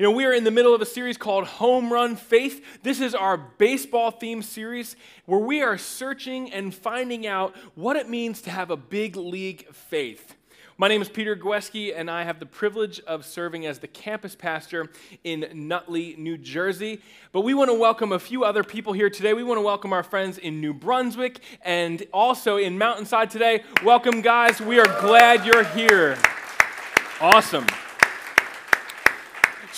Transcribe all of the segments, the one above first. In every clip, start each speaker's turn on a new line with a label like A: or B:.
A: You know, we are in the middle of a series called Home Run Faith. This is our baseball themed series where we are searching and finding out what it means to have a big league faith. My name is Peter Gweski, and I have the privilege of serving as the campus pastor in Nutley, New Jersey. But we want to welcome a few other people here today. We want to welcome our friends in New Brunswick and also in Mountainside today. Welcome, guys. We are glad you're here. Awesome.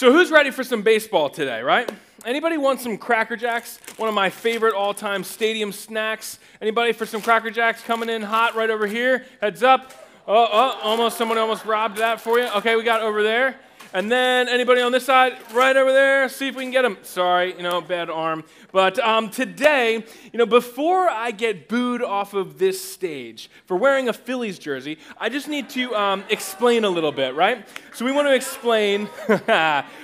A: So, who's ready for some baseball today, right? Anybody want some Cracker Jacks? One of my favorite all-time stadium snacks. Anybody for some Cracker Jacks coming in hot right over here? Heads up. Oh, oh, almost someone almost robbed that for you. Okay, we got over there. And then anybody on this side, right over there, see if we can get him. Sorry, you know, bad arm. But um, today, you know, before I get booed off of this stage for wearing a Phillies jersey, I just need to um, explain a little bit, right? So we want to explain,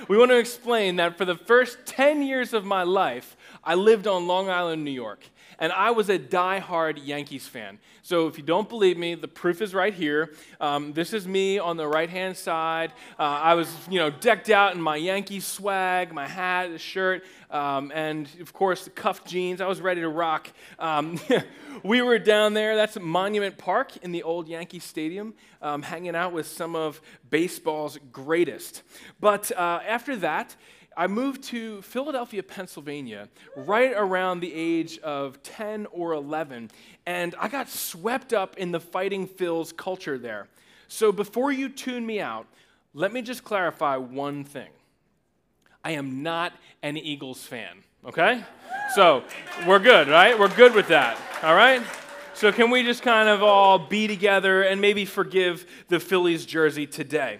A: we want to explain that for the first 10 years of my life, I lived on Long Island, New York and I was a die-hard Yankees fan. So if you don't believe me, the proof is right here. Um, this is me on the right-hand side. Uh, I was, you know, decked out in my Yankee swag, my hat, the shirt, um, and of course the cuffed jeans. I was ready to rock. Um, we were down there. That's Monument Park in the old Yankee Stadium, um, hanging out with some of baseball's greatest. But uh, after that, I moved to Philadelphia, Pennsylvania, right around the age of 10 or 11, and I got swept up in the Fighting Phils culture there. So before you tune me out, let me just clarify one thing. I am not an Eagles fan, okay? So we're good, right? We're good with that, all right? So can we just kind of all be together and maybe forgive the Phillies jersey today?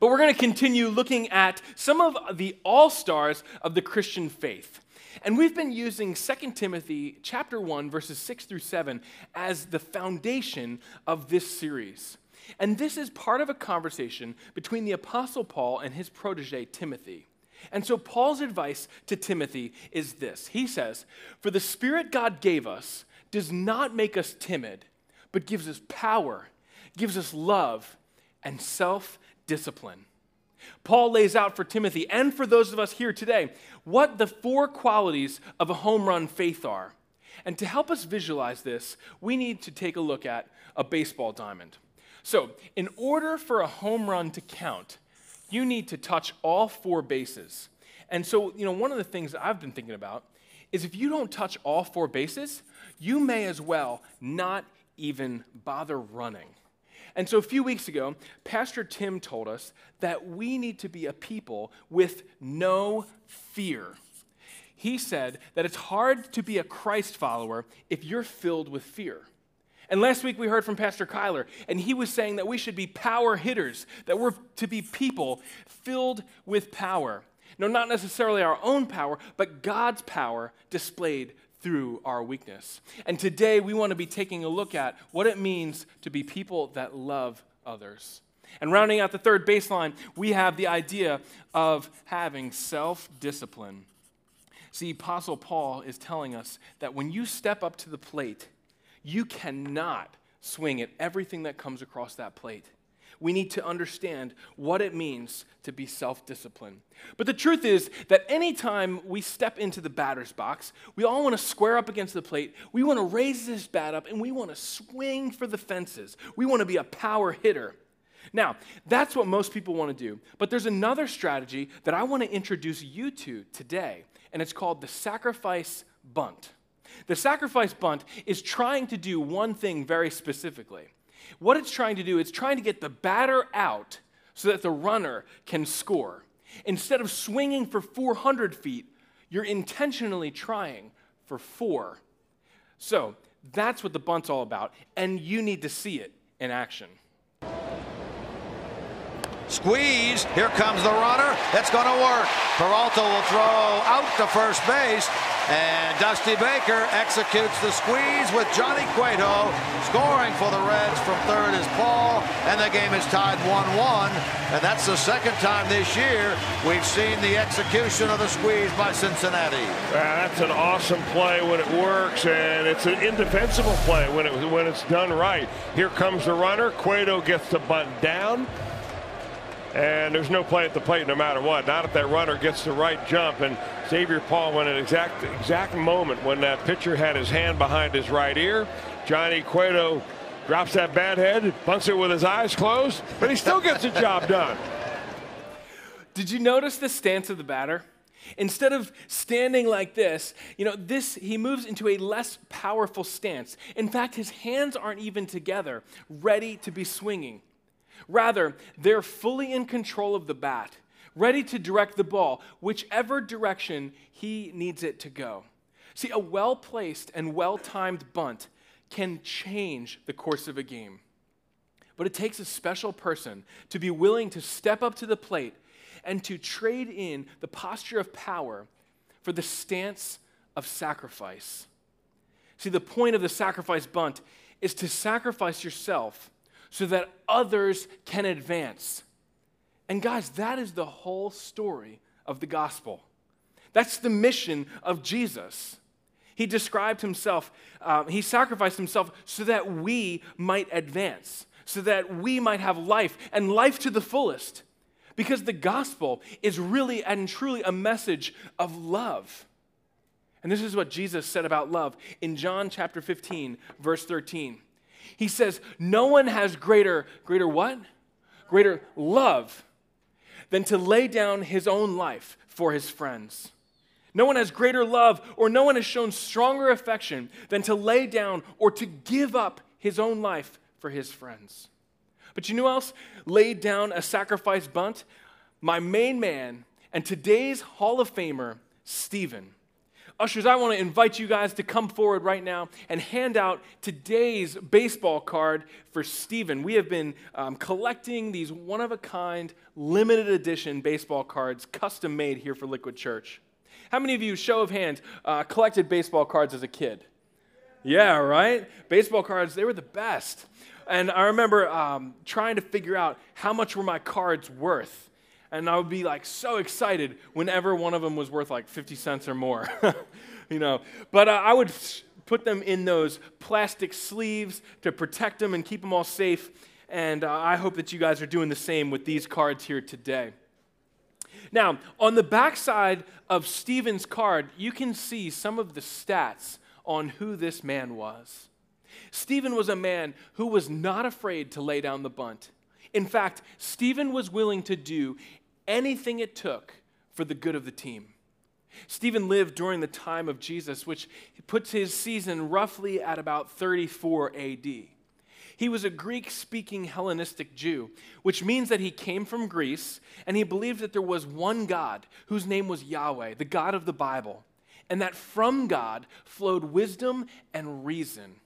A: But we're going to continue looking at some of the all-stars of the Christian faith. And we've been using 2 Timothy chapter 1 verses 6 through 7 as the foundation of this series. And this is part of a conversation between the apostle Paul and his protege Timothy. And so Paul's advice to Timothy is this. He says, "For the spirit God gave us does not make us timid, but gives us power, gives us love and self discipline. Paul lays out for Timothy and for those of us here today what the four qualities of a home run faith are. And to help us visualize this, we need to take a look at a baseball diamond. So, in order for a home run to count, you need to touch all four bases. And so, you know, one of the things I've been thinking about is if you don't touch all four bases, you may as well not even bother running. And so a few weeks ago, Pastor Tim told us that we need to be a people with no fear. He said that it's hard to be a Christ follower if you're filled with fear. And last week we heard from Pastor Kyler, and he was saying that we should be power hitters, that we're to be people filled with power. No, not necessarily our own power, but God's power displayed through our weakness. And today we want to be taking a look at what it means to be people that love others. And rounding out the third baseline, we have the idea of having self discipline. See, Apostle Paul is telling us that when you step up to the plate, you cannot swing at everything that comes across that plate we need to understand what it means to be self disciplined. But the truth is that anytime we step into the batter's box, we all want to square up against the plate. We want to raise this bat up and we want to swing for the fences. We want to be a power hitter. Now, that's what most people want to do. But there's another strategy that I want to introduce you to today, and it's called the sacrifice bunt. The sacrifice bunt is trying to do one thing very specifically. What it's trying to do, it's trying to get the batter out so that the runner can score. Instead of swinging for 400 feet, you're intentionally trying for four. So that's what the bunt's all about, and you need to see it in action.
B: Squeeze. Here comes the runner. It's going to work. Peralta will throw out to first base. And Dusty Baker executes the squeeze with Johnny Cueto scoring for the Reds from third is Paul, and the game is tied 1-1. And that's the second time this year we've seen the execution of the squeeze by Cincinnati.
C: Ah, that's an awesome play when it works, and it's an indefensible play when, it, when it's done right. Here comes the runner. Cueto gets the bunt down. And there's no play at the plate no matter what. Not if that runner gets the right jump. And Xavier Paul went an exact exact moment when that pitcher had his hand behind his right ear. Johnny Cueto drops that bat head, bunts it with his eyes closed, but he still gets the job done.
A: Did you notice the stance of the batter? Instead of standing like this, you know, this he moves into a less powerful stance. In fact, his hands aren't even together, ready to be swinging. Rather, they're fully in control of the bat, ready to direct the ball whichever direction he needs it to go. See, a well placed and well timed bunt can change the course of a game. But it takes a special person to be willing to step up to the plate and to trade in the posture of power for the stance of sacrifice. See, the point of the sacrifice bunt is to sacrifice yourself so that others can advance. And guys, that is the whole story of the gospel. That's the mission of Jesus. He described himself, uh, he sacrificed himself so that we might advance, so that we might have life and life to the fullest. Because the gospel is really and truly a message of love. And this is what Jesus said about love in John chapter 15, verse 13. He says, No one has greater, greater what? Greater love than to lay down his own life for his friends. No one has greater love or no one has shown stronger affection than to lay down or to give up his own life for his friends. But you know else laid down a sacrifice bunt? My main man and today's Hall of Famer, Stephen. Ushers, I want to invite you guys to come forward right now and hand out today's baseball card for Stephen. We have been um, collecting these one of a kind, limited edition baseball cards, custom made here for Liquid Church. How many of you, show of hands, uh, collected baseball cards as a kid? Yeah, right? Baseball cards, they were the best. And I remember um, trying to figure out how much were my cards worth and I would be like so excited whenever one of them was worth like 50 cents or more, you know. But uh, I would put them in those plastic sleeves to protect them and keep them all safe. And uh, I hope that you guys are doing the same with these cards here today. Now, on the backside of Stephen's card, you can see some of the stats on who this man was. Stephen was a man who was not afraid to lay down the bunt. In fact, Stephen was willing to do anything it took for the good of the team. Stephen lived during the time of Jesus, which puts his season roughly at about 34 AD. He was a Greek speaking Hellenistic Jew, which means that he came from Greece and he believed that there was one God whose name was Yahweh, the God of the Bible, and that from God flowed wisdom and reason.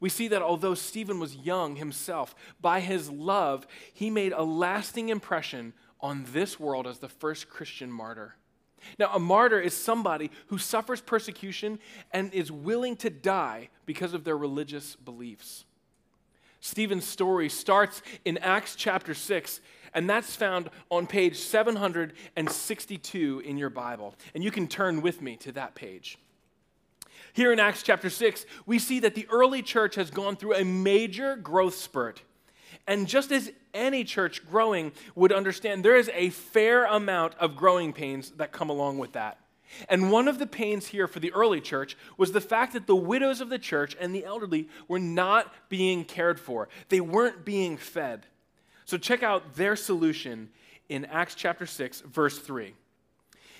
A: We see that although Stephen was young himself, by his love, he made a lasting impression on this world as the first Christian martyr. Now, a martyr is somebody who suffers persecution and is willing to die because of their religious beliefs. Stephen's story starts in Acts chapter 6, and that's found on page 762 in your Bible. And you can turn with me to that page. Here in Acts chapter 6, we see that the early church has gone through a major growth spurt. And just as any church growing would understand, there is a fair amount of growing pains that come along with that. And one of the pains here for the early church was the fact that the widows of the church and the elderly were not being cared for, they weren't being fed. So check out their solution in Acts chapter 6, verse 3.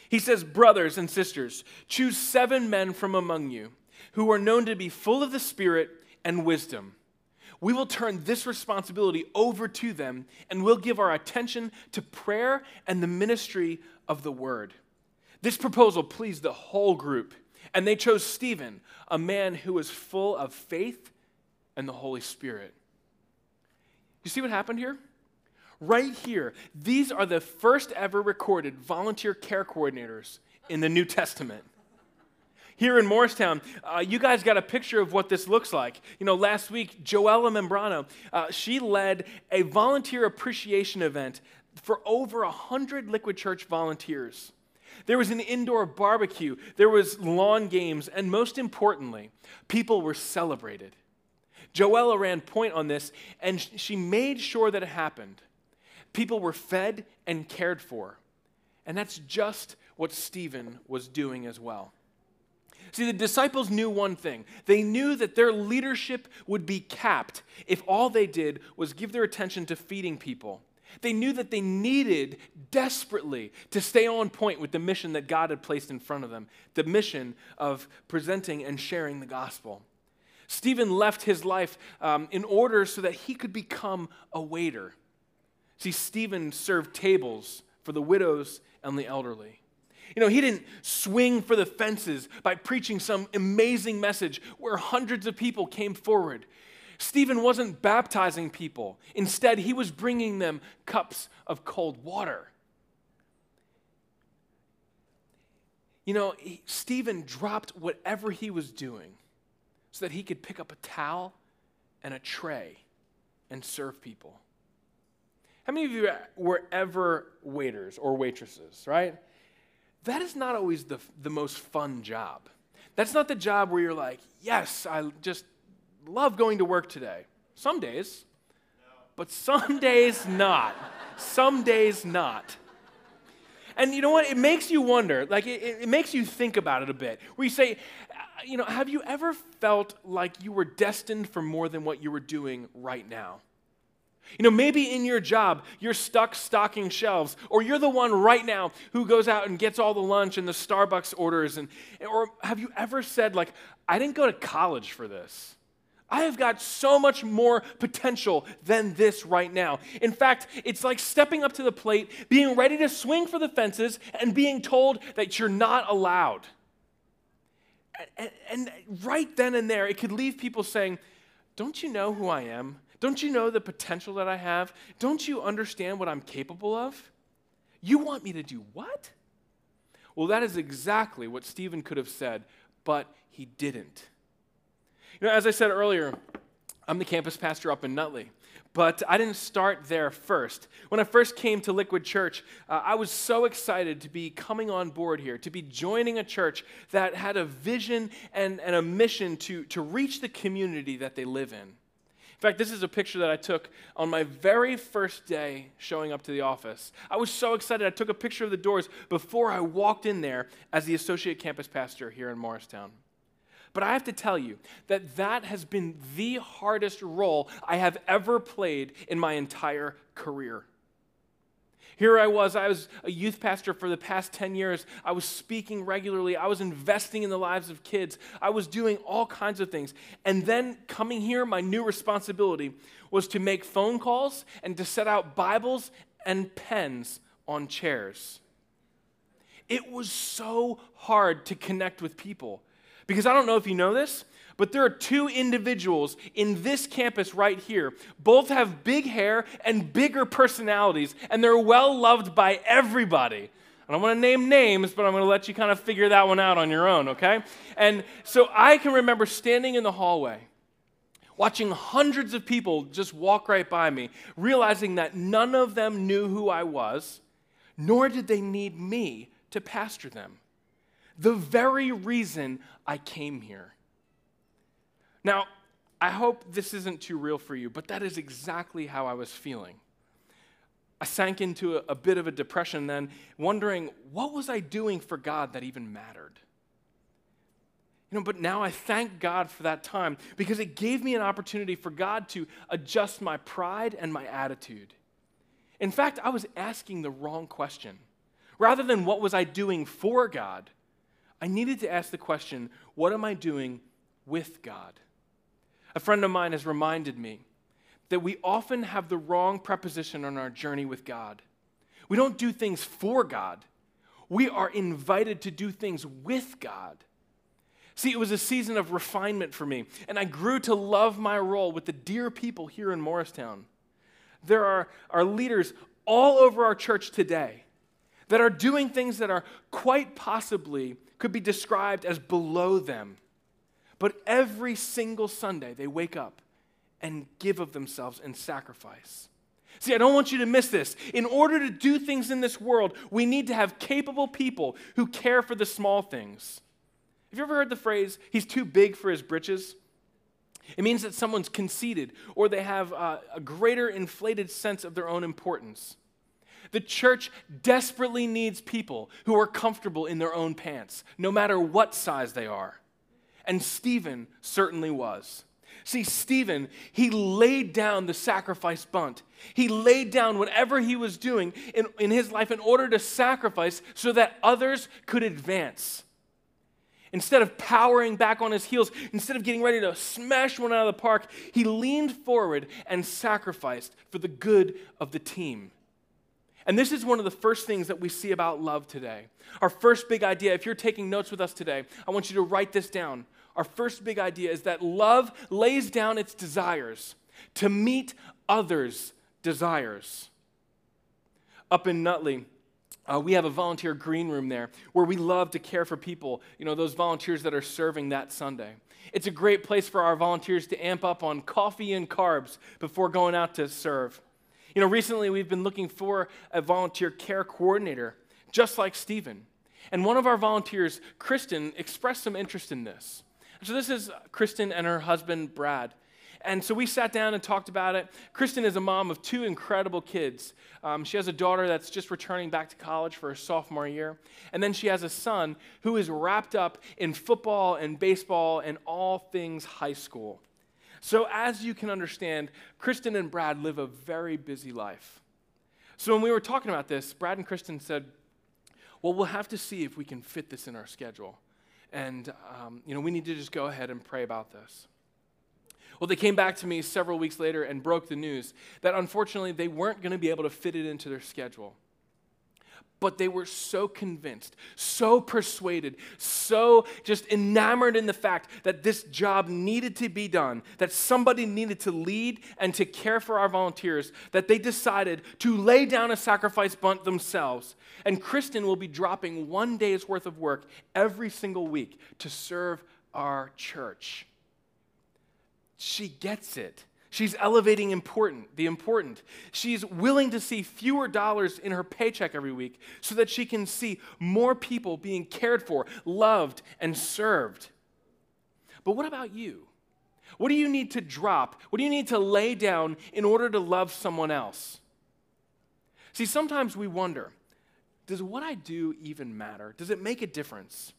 A: He says, Brothers and sisters, choose seven men from among you who are known to be full of the Spirit and wisdom. We will turn this responsibility over to them and we'll give our attention to prayer and the ministry of the word. This proposal pleased the whole group, and they chose Stephen, a man who was full of faith and the Holy Spirit. You see what happened here? Right here. These are the first ever recorded volunteer care coordinators in the New Testament. here in Morristown, uh, you guys got a picture of what this looks like. You know, last week, Joella Membrano, uh, she led a volunteer appreciation event for over 100 Liquid Church volunteers. There was an indoor barbecue, there was lawn games, and most importantly, people were celebrated. Joella ran point on this, and she made sure that it happened. People were fed and cared for. And that's just what Stephen was doing as well. See, the disciples knew one thing. They knew that their leadership would be capped if all they did was give their attention to feeding people. They knew that they needed desperately to stay on point with the mission that God had placed in front of them the mission of presenting and sharing the gospel. Stephen left his life um, in order so that he could become a waiter. See, Stephen served tables for the widows and the elderly. You know, he didn't swing for the fences by preaching some amazing message where hundreds of people came forward. Stephen wasn't baptizing people. Instead, he was bringing them cups of cold water. You know, he, Stephen dropped whatever he was doing so that he could pick up a towel and a tray and serve people. How many of you were ever waiters or waitresses, right? That is not always the, the most fun job. That's not the job where you're like, yes, I just love going to work today. Some days, but some days not. Some days not. And you know what? It makes you wonder, like, it, it, makes you think about it a bit. Where you say, you know, have you ever felt like you were destined for more than what you were doing right now? You know, maybe in your job, you're stuck stocking shelves, or you're the one right now who goes out and gets all the lunch and the Starbucks orders. And, or have you ever said, like, I didn't go to college for this? I have got so much more potential than this right now. In fact, it's like stepping up to the plate, being ready to swing for the fences, and being told that you're not allowed. And, and, right then and there, it could leave people saying, Don't you know who I am? Don't you know the potential that I have? Don't you understand what I'm capable of? You want me to do what? Well, that is exactly what Stephen could have said, but he didn't. You know, as I said earlier, I'm the campus pastor up in Nutley. But I didn't start there first. When I first came to Liquid Church, uh, I was so excited to be coming on board here, to be joining a church that had a vision and, and a mission to, to reach the community that they live in. In fact, this is a picture that I took on my very first day showing up to the office. I was so excited. I took a picture of the doors before I walked in there as the associate campus pastor here in Morristown. But I have to tell you that that has been the hardest role I have ever played in my entire career. Here I was, I was a youth pastor for the past 10 years. I was speaking regularly. I was investing in the lives of kids. I was doing all kinds of things. And then coming here, my new responsibility was to make phone calls and to set out Bibles and pens on chairs. It was so hard to connect with people. Because I don't know if you know this, but there are two individuals in this campus right here. Both have big hair and bigger personalities, and they're well loved by everybody. I don't want to name names, but I'm going to let you kind of figure that one out on your own, okay? And so I can remember standing in the hallway, watching hundreds of people just walk right by me, realizing that none of them knew who I was, nor did they need me to pastor them the very reason I came here. Now, I hope this isn't too real for you, but that is exactly how I was feeling. I sank into a, a, bit of a depression then, wondering what was I doing for God that even mattered? You know, but now I thank God for that time because it gave me an opportunity for God to adjust my pride and my attitude. In fact, I was asking the wrong question. Rather than what was I doing for God, I needed to ask the question what am I doing with God? A friend of mine has reminded me that we often have the wrong preposition on our journey with God. We don't do things for God, we are invited to do things with God. See, it was a season of refinement for me, and I grew to love my role with the dear people here in Morristown. There are, are leaders all over our church today that are doing things that are quite possibly could be described as below them. But every single Sunday, they wake up and give of themselves in sacrifice. See, I don't want you to miss this. In order to do things in this world, we need to have capable people who care for the small things. Have you ever heard the phrase, he's too big for his britches? It means that someone's conceited or they have a greater inflated sense of their own importance. The church desperately needs people who are comfortable in their own pants, no matter what size they are. And Stephen certainly was. See, Stephen, he laid down the sacrifice bunt. He laid down whatever he was doing in, in his life in order to sacrifice so that others could advance. Instead of powering back on his heels, instead of getting ready to smash one out of the park, he leaned forward and sacrificed for the good of the team. And this is one of the first things that we see about love today. Our first big idea, if you're taking notes with us today, I want you to write this down. Our first big idea is that love lays down its desires to meet others' desires. Up in Nutley, uh, we have a volunteer green room there where we love to care for people, you know, those volunteers that are serving that Sunday. It's a great place for our volunteers to amp up on coffee and carbs before going out to serve. You know, recently we've been looking for a volunteer care coordinator, just like Stephen. And one of our volunteers, Kristen, expressed some interest in this. So this is Kristen and her husband, Brad. And so we sat down and talked about it. Kristen is a mom of two incredible kids. Um, she has a daughter that's just returning back to college for her sophomore year. And then she has a son who is wrapped up in football and baseball and all things high school. So, as you can understand, Kristen and Brad live a very busy life. So, when we were talking about this, Brad and Kristen said, Well, we'll have to see if we can fit this in our schedule. And, um, you know, we need to just go ahead and pray about this. Well, they came back to me several weeks later and broke the news that unfortunately they weren't going to be able to fit it into their schedule but they were so convinced, so persuaded, so just enamored in the fact that this job needed to be done, that somebody needed to lead and to care for our volunteers, that they decided to lay down a sacrifice bunt themselves. And Kristen will be dropping one day's worth of work every single week to serve our church. She gets it. She's elevating important, the important. She's willing to see fewer dollars in her paycheck every week so that she can see more people being cared for, loved, and served. But what about you? What do you need to drop? What do you need to lay down in order to love someone else? See, sometimes we wonder does what I do even matter? Does it make a difference?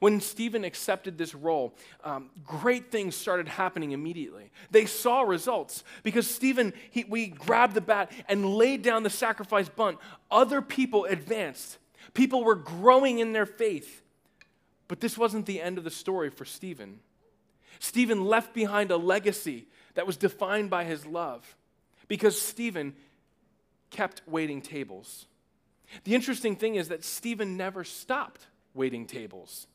A: When Stephen accepted this role, um, great things started happening immediately. They saw results because Stephen, he, we grabbed the bat and laid down the sacrifice bunt. Other people advanced. People were growing in their faith. But this wasn't the end of the story for Stephen. Stephen left behind a legacy that was defined by his love because Stephen kept waiting tables. The interesting thing is that Stephen never stopped waiting tables.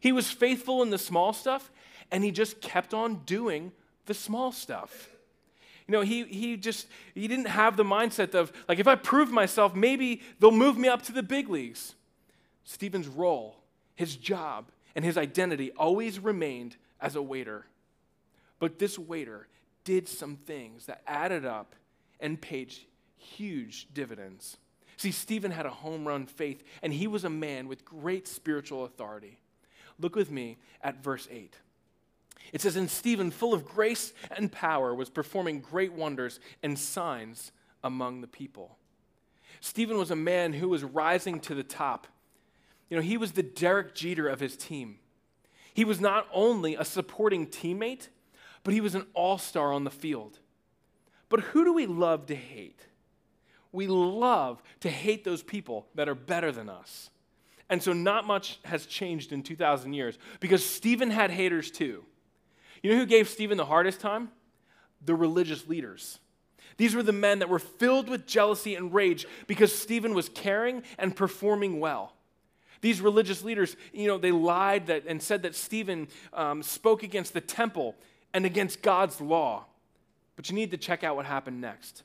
A: He was faithful in the small stuff, and he just kept on doing the small stuff. You know, he, he just, he didn't have the mindset of, like, if I prove myself, maybe they'll move me up to the big leagues. Stephen's role, his job, and his identity always remained as a waiter. But this waiter did some things that added up and paid huge dividends. See, Stephen had a home run faith, and he was a man with great spiritual authority. Look with me at verse 8. It says, And Stephen, full of grace and power, was performing great wonders and signs among the people. Stephen was a man who was rising to the top. You know, he was the Derek Jeter of his team. He was not only a supporting teammate, but he was an all star on the field. But who do we love to hate? We love to hate those people that are better than us. And so, not much has changed in 2,000 years because Stephen had haters too. You know who gave Stephen the hardest time? The religious leaders. These were the men that were filled with jealousy and rage because Stephen was caring and performing well. These religious leaders, you know, they lied that, and said that Stephen um, spoke against the temple and against God's law. But you need to check out what happened next.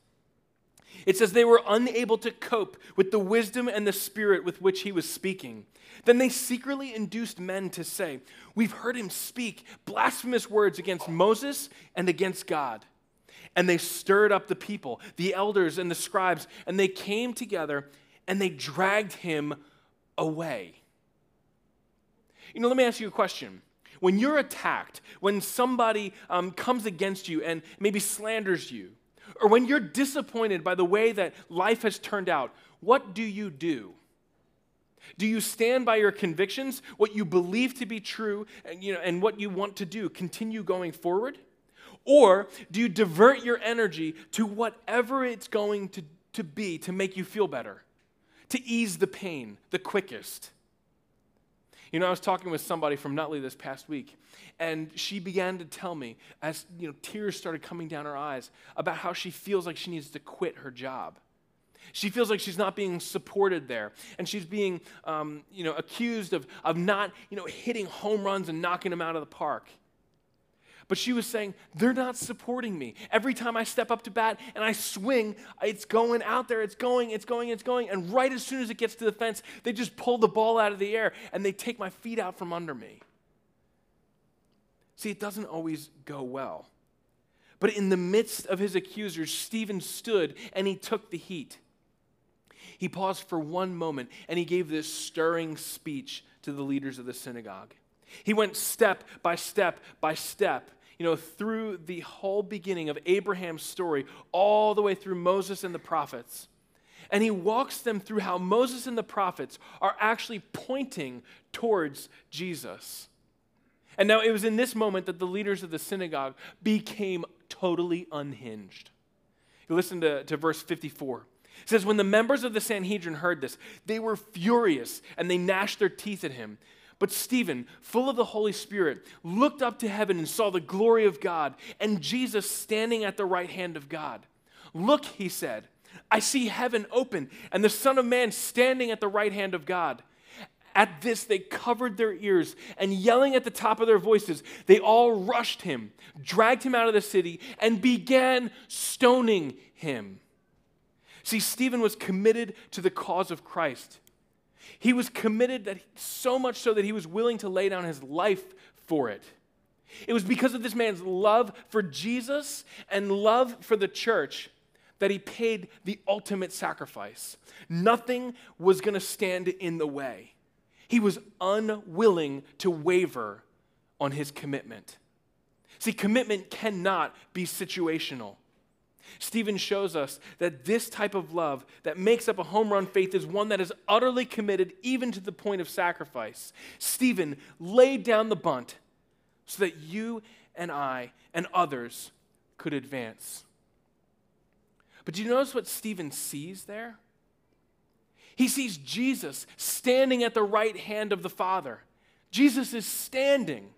A: It says they were unable to cope with the wisdom and the spirit with which he was speaking. Then they secretly induced men to say, We've heard him speak blasphemous words against Moses and against God. And they stirred up the people, the elders and the scribes, and they came together and they dragged him away. You know, let me ask you a question. When you're attacked, when somebody um, comes against you and maybe slanders you, or when you're disappointed by the way that life has turned out, what do you do? Do you stand by your convictions, what you believe to be true, and, you know, and what you want to do, continue going forward? Or do you divert your energy to whatever it's going to, to be to make you feel better, to ease the pain the quickest? You know, I was talking with somebody from Nutley this past week, and she began to tell me, as you know, tears started coming down her eyes, about how she feels like she needs to quit her job. She feels like she's not being supported there, and she's being, um, you know, accused of, of not, you know, hitting home runs and knocking them out of the park. But she was saying, they're not supporting me. Every time I step up to bat and I swing, it's going out there, it's going, it's going, it's going. And right as soon as it gets to the fence, they just pull the ball out of the air and they take my feet out from under me. See, it doesn't always go well. But in the midst of his accusers, Stephen stood and he took the heat. He paused for one moment and he gave this stirring speech to the leaders of the synagogue. He went step by step by step, you know, through the whole beginning of Abraham's story, all the way through Moses and the prophets. And he walks them through how Moses and the prophets are actually pointing towards Jesus. And now it was in this moment that the leaders of the synagogue became totally unhinged. You listen to, to verse 54. It says, When the members of the Sanhedrin heard this, they were furious and they gnashed their teeth at him. But Stephen, full of the Holy Spirit, looked up to heaven and saw the glory of God and Jesus standing at the right hand of God. Look, he said, I see heaven open and the Son of Man standing at the right hand of God. At this, they covered their ears and yelling at the top of their voices, they all rushed him, dragged him out of the city, and began stoning him. See, Stephen was committed to the cause of Christ. He was committed that so much so that he was willing to lay down his life for it. It was because of this man's love for Jesus and love for the church that he paid the ultimate sacrifice. Nothing was going to stand in the way. He was unwilling to waver on his commitment. See, commitment cannot be situational. Stephen shows us that this type of love that makes up a home run faith is one that is utterly committed, even to the point of sacrifice. Stephen laid down the bunt so that you and I and others could advance. But do you notice what Stephen sees there? He sees Jesus standing at the right hand of the Father. Jesus is standing.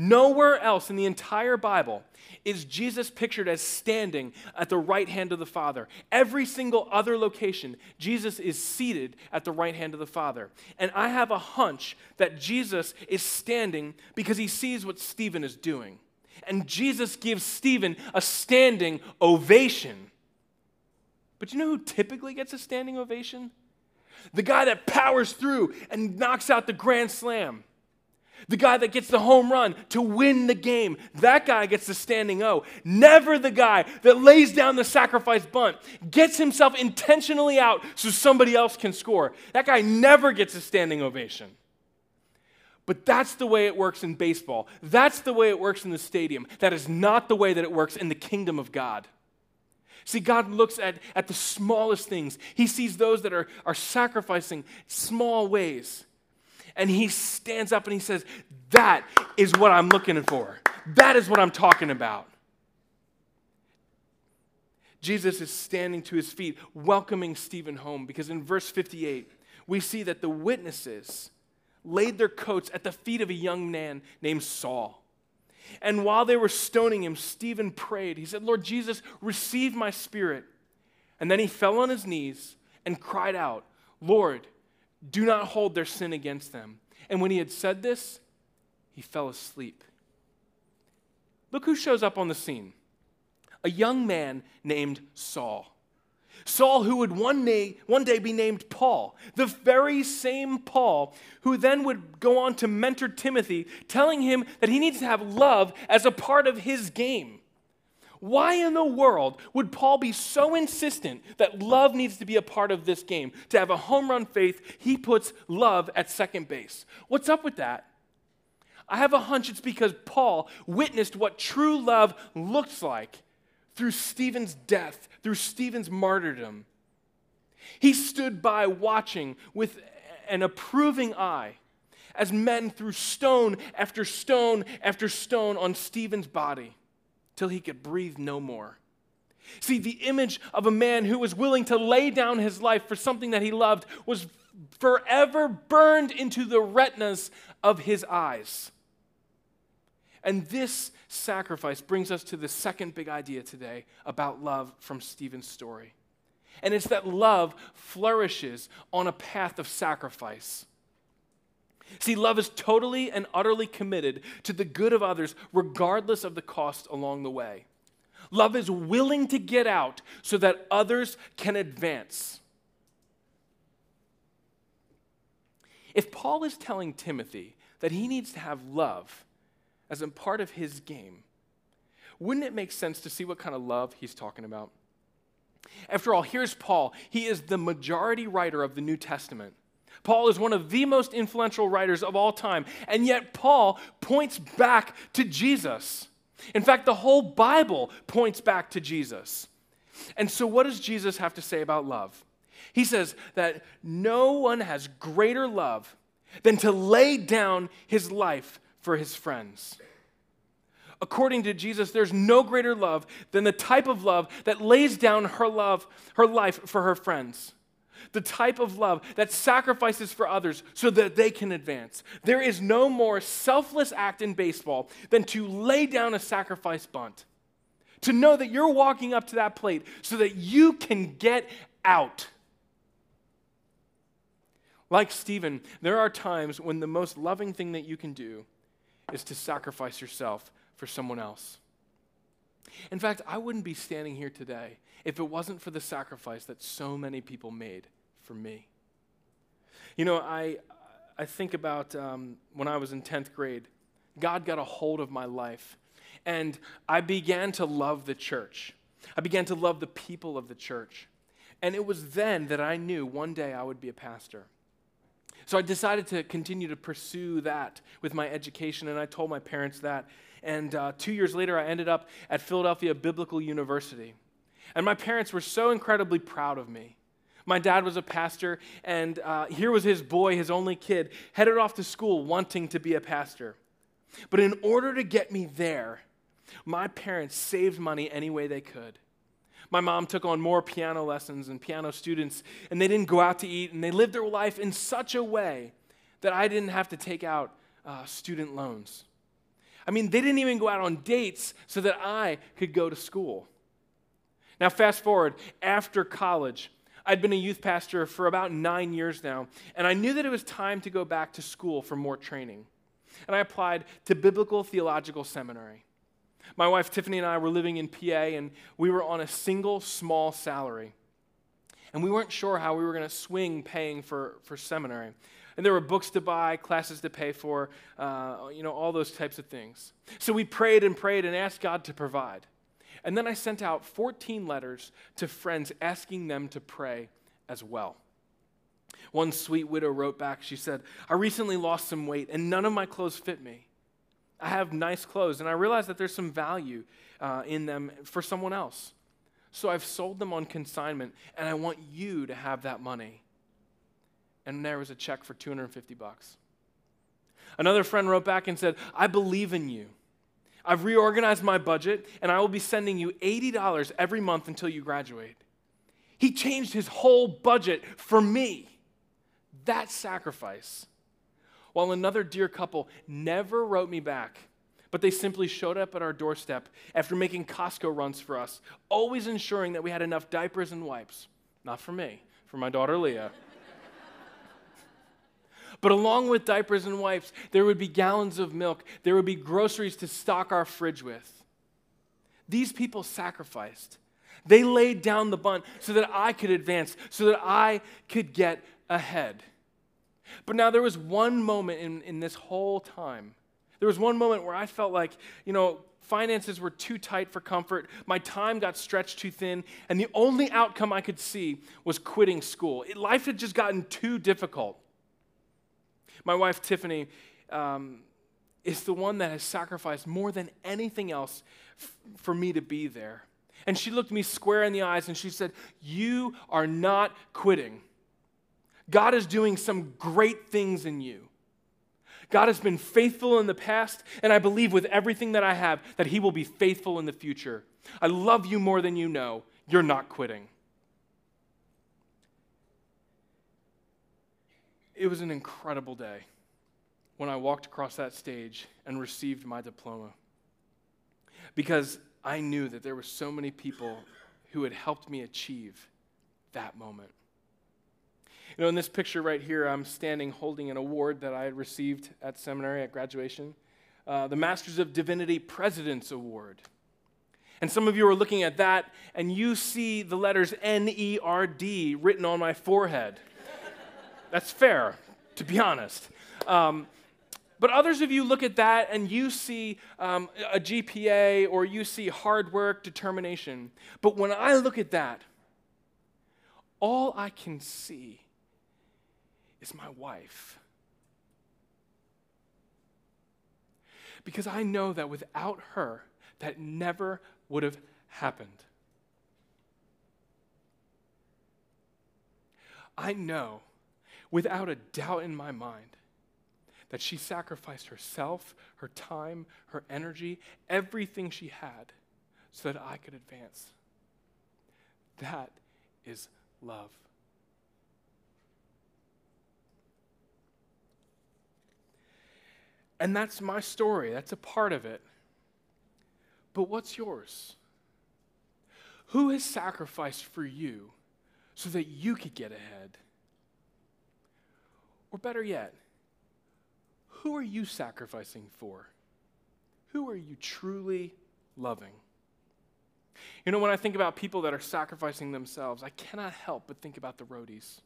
A: Nowhere else in the entire Bible is Jesus pictured as standing at the right hand of the Father. Every single other location, Jesus is seated at the right hand of the Father. And I have a hunch that Jesus is standing because he sees what Stephen is doing. And Jesus gives Stephen a standing ovation. But you know who typically gets a standing ovation? The guy that powers through and knocks out the grand slam. The guy that gets the home run to win the game, that guy gets the standing O. Never the guy that lays down the sacrifice bunt, gets himself intentionally out so somebody else can score. That guy never gets a standing ovation. But that's the way it works in baseball. That's the way it works in the stadium. That is not the way that it works in the kingdom of God. See, God looks at, at the smallest things. He sees those that are, are sacrificing small ways and he stands up and he says, That is what I'm looking for. That is what I'm talking about. Jesus is standing to his feet, welcoming Stephen home, because in verse 58, we see that the witnesses laid their coats at the feet of a young man named Saul. And while they were stoning him, Stephen prayed. He said, Lord Jesus, receive my spirit. And then he fell on his knees and cried out, Lord, do not hold their sin against them. And when he had said this, he fell asleep. Look who shows up on the scene a young man named Saul. Saul, who would one day, one day be named Paul, the very same Paul who then would go on to mentor Timothy, telling him that he needs to have love as a part of his game. Why in the world would Paul be so insistent that love needs to be a part of this game? To have a home run faith, he puts love at second base. What's up with that? I have a hunch it's because Paul witnessed what true love looks like through Stephen's death, through Stephen's martyrdom. He stood by watching with an approving eye as men threw stone after stone after stone on Stephen's body till he could breathe no more. See, the image of a man who was willing to lay down his life for something that he loved was forever burned into the retinas of his eyes. And this sacrifice brings us to the second big idea today about love from Stephen's story. And it's that love flourishes on a path of sacrifice. See, love is totally and utterly committed to the good of others, regardless of the cost along the way. Love is willing to get out so that others can advance. If Paul is telling Timothy that he needs to have love as a part of his game, wouldn't it make sense to see what kind of love he's talking about? After all, here's Paul. He is the majority writer of the New Testament. Paul is one of the most influential writers of all time, and yet Paul points back to Jesus. In fact, the whole Bible points back to Jesus. And so, what does Jesus have to say about love? He says that no one has greater love than to lay down his life for his friends. According to Jesus, there's no greater love than the type of love that lays down her love, her life for her friends the type of love that sacrifices for others so that they can advance. There is no more selfless act in baseball than to lay down a sacrifice bunt. To know that you're walking up to that plate so that you can get out. Like Stephen, there are times when the most loving thing that you can do is to sacrifice yourself for someone else. In fact, I wouldn't be standing here today if it wasn't for the sacrifice that so many people made for me. You know, I, I think about um, when I was in 10th grade, God got a hold of my life, and I began to love the church. I began to love the people of the church. And it was then that I knew one day I would be a pastor. So I decided to continue to pursue that with my education, and I told my parents that. And uh, two years later, I ended up at Philadelphia Biblical University. And my parents were so incredibly proud of me. My dad was a pastor, and uh, here was his boy, his only kid, headed off to school wanting to be a pastor. But in order to get me there, my parents saved money any way they could. My mom took on more piano lessons and piano students, and they didn't go out to eat, and they lived their life in such a way that I didn't have to take out uh, student loans. I mean, they didn't even go out on dates so that I could go to school. Now, fast forward, after college, I'd been a youth pastor for about nine years now, and I knew that it was time to go back to school for more training. And I applied to Biblical Theological Seminary. My wife Tiffany and I were living in PA, and we were on a single small salary. And we weren't sure how we were going to swing paying for, for seminary. And there were books to buy, classes to pay for, uh, you know, all those types of things. So we prayed and prayed and asked God to provide. And then I sent out 14 letters to friends asking them to pray as well. One sweet widow wrote back, she said, I recently lost some weight and none of my clothes fit me. I have nice clothes and I realize that there's some value uh, in them for someone else. So I've sold them on consignment and I want you to have that money. And there was a check for 250 bucks. Another friend wrote back and said, I believe in you. I've reorganized my budget, and I will be sending you $80 every month until you graduate. He changed his whole budget for me. That sacrifice. While another dear couple never wrote me back, but they simply showed up at our doorstep after making Costco runs for us, always ensuring that we had enough diapers and wipes. Not for me, for my daughter Leah. But along with diapers and wipes, there would be gallons of milk, there would be groceries to stock our fridge with. These people sacrificed. They laid down the bunt so that I could advance, so that I could get ahead. But now there was one moment in, in this whole time. There was one moment where I felt like, you know, finances were too tight for comfort, my time got stretched too thin, and the only outcome I could see was quitting school. It, life had just gotten too difficult. My wife, Tiffany, um, is the one that has sacrificed more than anything else f- for me to be there. And she looked me square in the eyes and she said, You are not quitting. God is doing some great things in you. God has been faithful in the past, and I believe with everything that I have that He will be faithful in the future. I love you more than you know. You're not quitting. It was an incredible day when I walked across that stage and received my diploma because I knew that there were so many people who had helped me achieve that moment. You know, in this picture right here, I'm standing holding an award that I had received at seminary at graduation uh, the Masters of Divinity President's Award. And some of you are looking at that and you see the letters N E R D written on my forehead. That's fair, to be honest. Um, but others of you look at that and you see um, a GPA or you see hard work, determination. But when I look at that, all I can see is my wife. Because I know that without her, that never would have happened. I know without a doubt in my mind that she sacrificed herself, her time, her energy, everything she had so that I could advance. That is love. And that's my story. That's a part of it. But what's yours? Who has sacrificed for you so that you could get ahead? Or better yet, who are you sacrificing for? Who are you truly loving? You know, when I think about people that are sacrificing themselves, I cannot help but think about the roadies.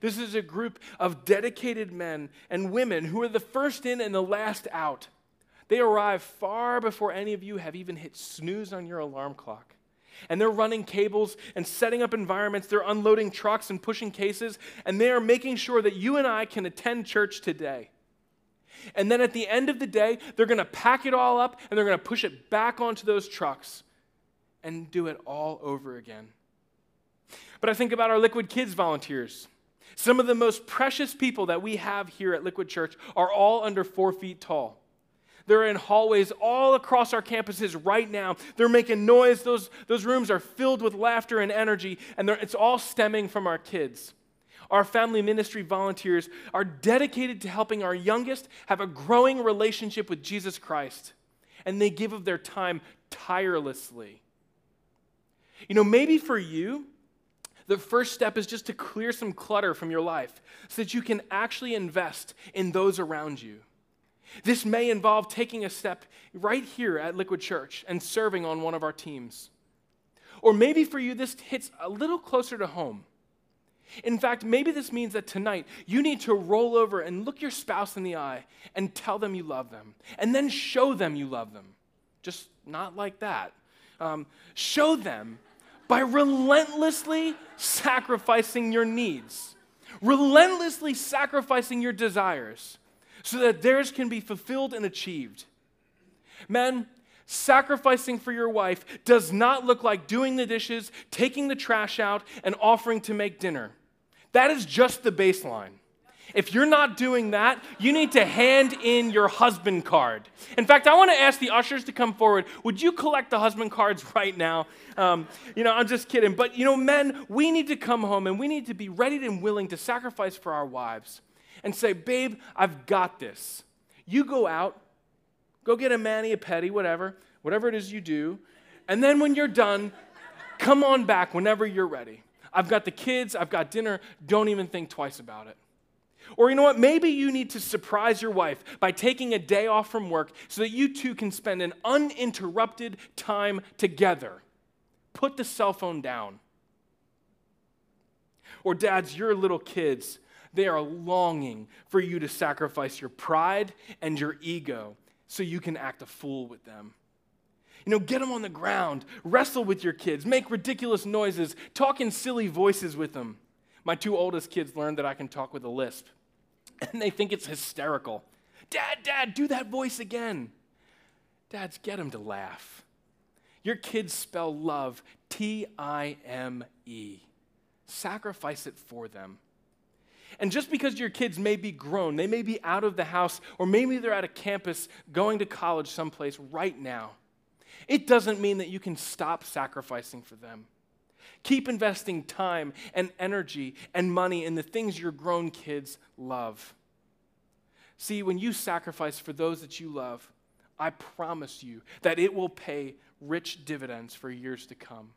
A: This is a group of dedicated men and women who are the first in and the last out. They arrive far before any of you have even hit snooze on your alarm clock. And they're running cables and setting up environments. They're unloading trucks and pushing cases. And they are making sure that you and I can attend church today. And then at the end of the day, they're going to pack it all up and they're going to push it back onto those trucks and do it all over again. But I think about our Liquid Kids volunteers. Some of the most precious people that we have here at Liquid Church are all under four feet tall. They're in hallways all across our campuses right now. They're making noise. Those, those rooms are filled with laughter and energy, and it's all stemming from our kids. Our family ministry volunteers are dedicated to helping our youngest have a growing relationship with Jesus Christ, and they give of their time tirelessly. You know, maybe for you, the first step is just to clear some clutter from your life so that you can actually invest in those around you. This may involve taking a step right here at Liquid Church and serving on one of our teams. Or maybe for you, this hits a little closer to home. In fact, maybe this means that tonight you need to roll over and look your spouse in the eye and tell them you love them, and then show them you love them. Just not like that. Um, show them by relentlessly sacrificing your needs, relentlessly sacrificing your desires so that theirs can be fulfilled and achieved. Men, sacrificing for your wife does not look like doing the dishes, taking the trash out, and offering to make dinner. That is just the baseline. If you're not doing that, you need to hand in your husband card. In fact, I want to ask the ushers to come forward. Would you collect the husband cards right now? Um, you know, I'm just kidding. But, you know, men, we need to come home and we need to be ready and willing to sacrifice for our wives and say, babe, I've got this. You go out, go get a mani, a pedi, whatever, whatever it is you do. And then when you're done, come on back whenever you're ready. I've got the kids, I've got dinner. Don't even think twice about it. Or you know what? Maybe you need to surprise your wife by taking a day off from work so that you two can spend an uninterrupted time together. put the cell phone down. Or, dads, your little kids, they are longing for you to sacrifice your pride and your ego so you can act a fool with them. You know, get them on the ground, wrestle with your kids, make ridiculous noises, talk in silly voices with them. My two oldest kids learned that I can talk with a lisp, and they think it's hysterical. Dad, Dad, do that voice again. Dads, get them to laugh. Your kids spell love T I M E. Sacrifice it for them. And just because your kids may be grown, they may be out of the house, or maybe they're at a campus going to college someplace right now, it doesn't mean that you can stop sacrificing for them. Keep investing time and energy and money in the things your grown kids love. See, when you sacrifice for those that you love, I promise you that it will pay rich dividends for years to come.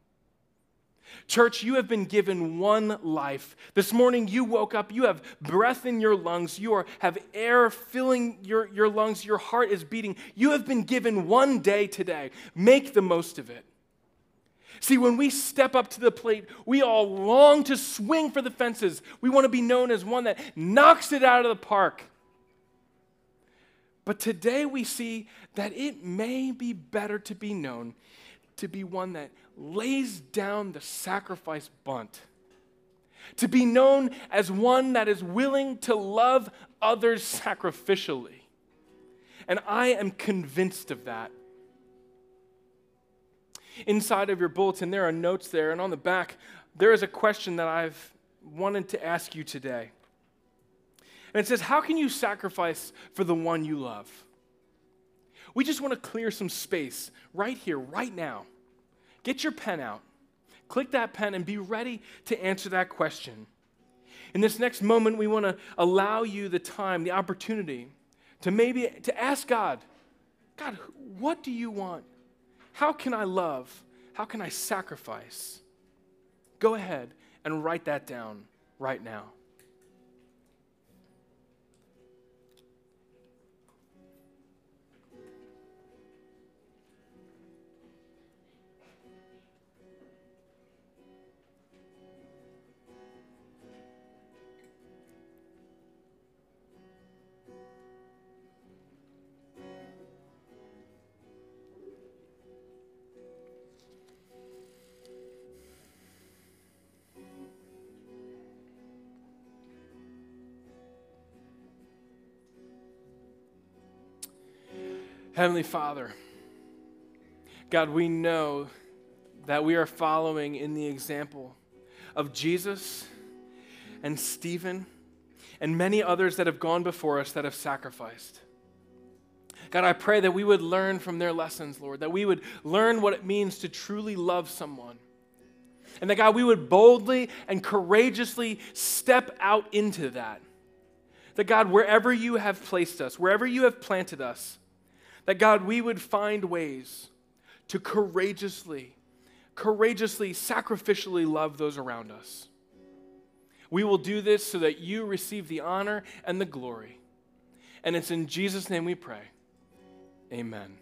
A: Church, you have been given one life. This morning you woke up, you have breath in your lungs, you are, have air filling your, your lungs, your heart is beating. You have been given one day today. Make the most of it. See, when we step up to the plate, we all long to swing for the fences. We want to be known as one that knocks it out of the park. But today we see that it may be better to be known to be one that lays down the sacrifice bunt, to be known as one that is willing to love others sacrificially. And I am convinced of that. Inside of your bulletin, there are notes there, and on the back, there is a question that I've wanted to ask you today. And it says, How can you sacrifice for the one you love? We just want to clear some space right here, right now. Get your pen out, click that pen, and be ready to answer that question. In this next moment, we want to allow you the time, the opportunity to maybe to ask God, God, what do you want? How can I love? How can I sacrifice? Go ahead and write that down right now. Heavenly Father, God, we know that we are following in the example of Jesus and Stephen and many others that have gone before us that have sacrificed. God, I pray that we would learn from their lessons, Lord, that we would learn what it means to truly love someone. And that, God, we would boldly and courageously step out into that. That, God, wherever you have placed us, wherever you have planted us, that God, we would find ways to courageously, courageously, sacrificially love those around us. We will do this so that you receive the honor and the glory. And it's in Jesus' name we pray. Amen.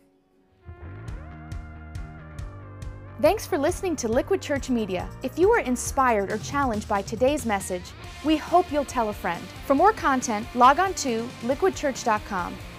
D: Thanks for listening to Liquid Church Media. If you were inspired or challenged by today's message, we hope you'll tell a friend. For more content, log on to liquidchurch.com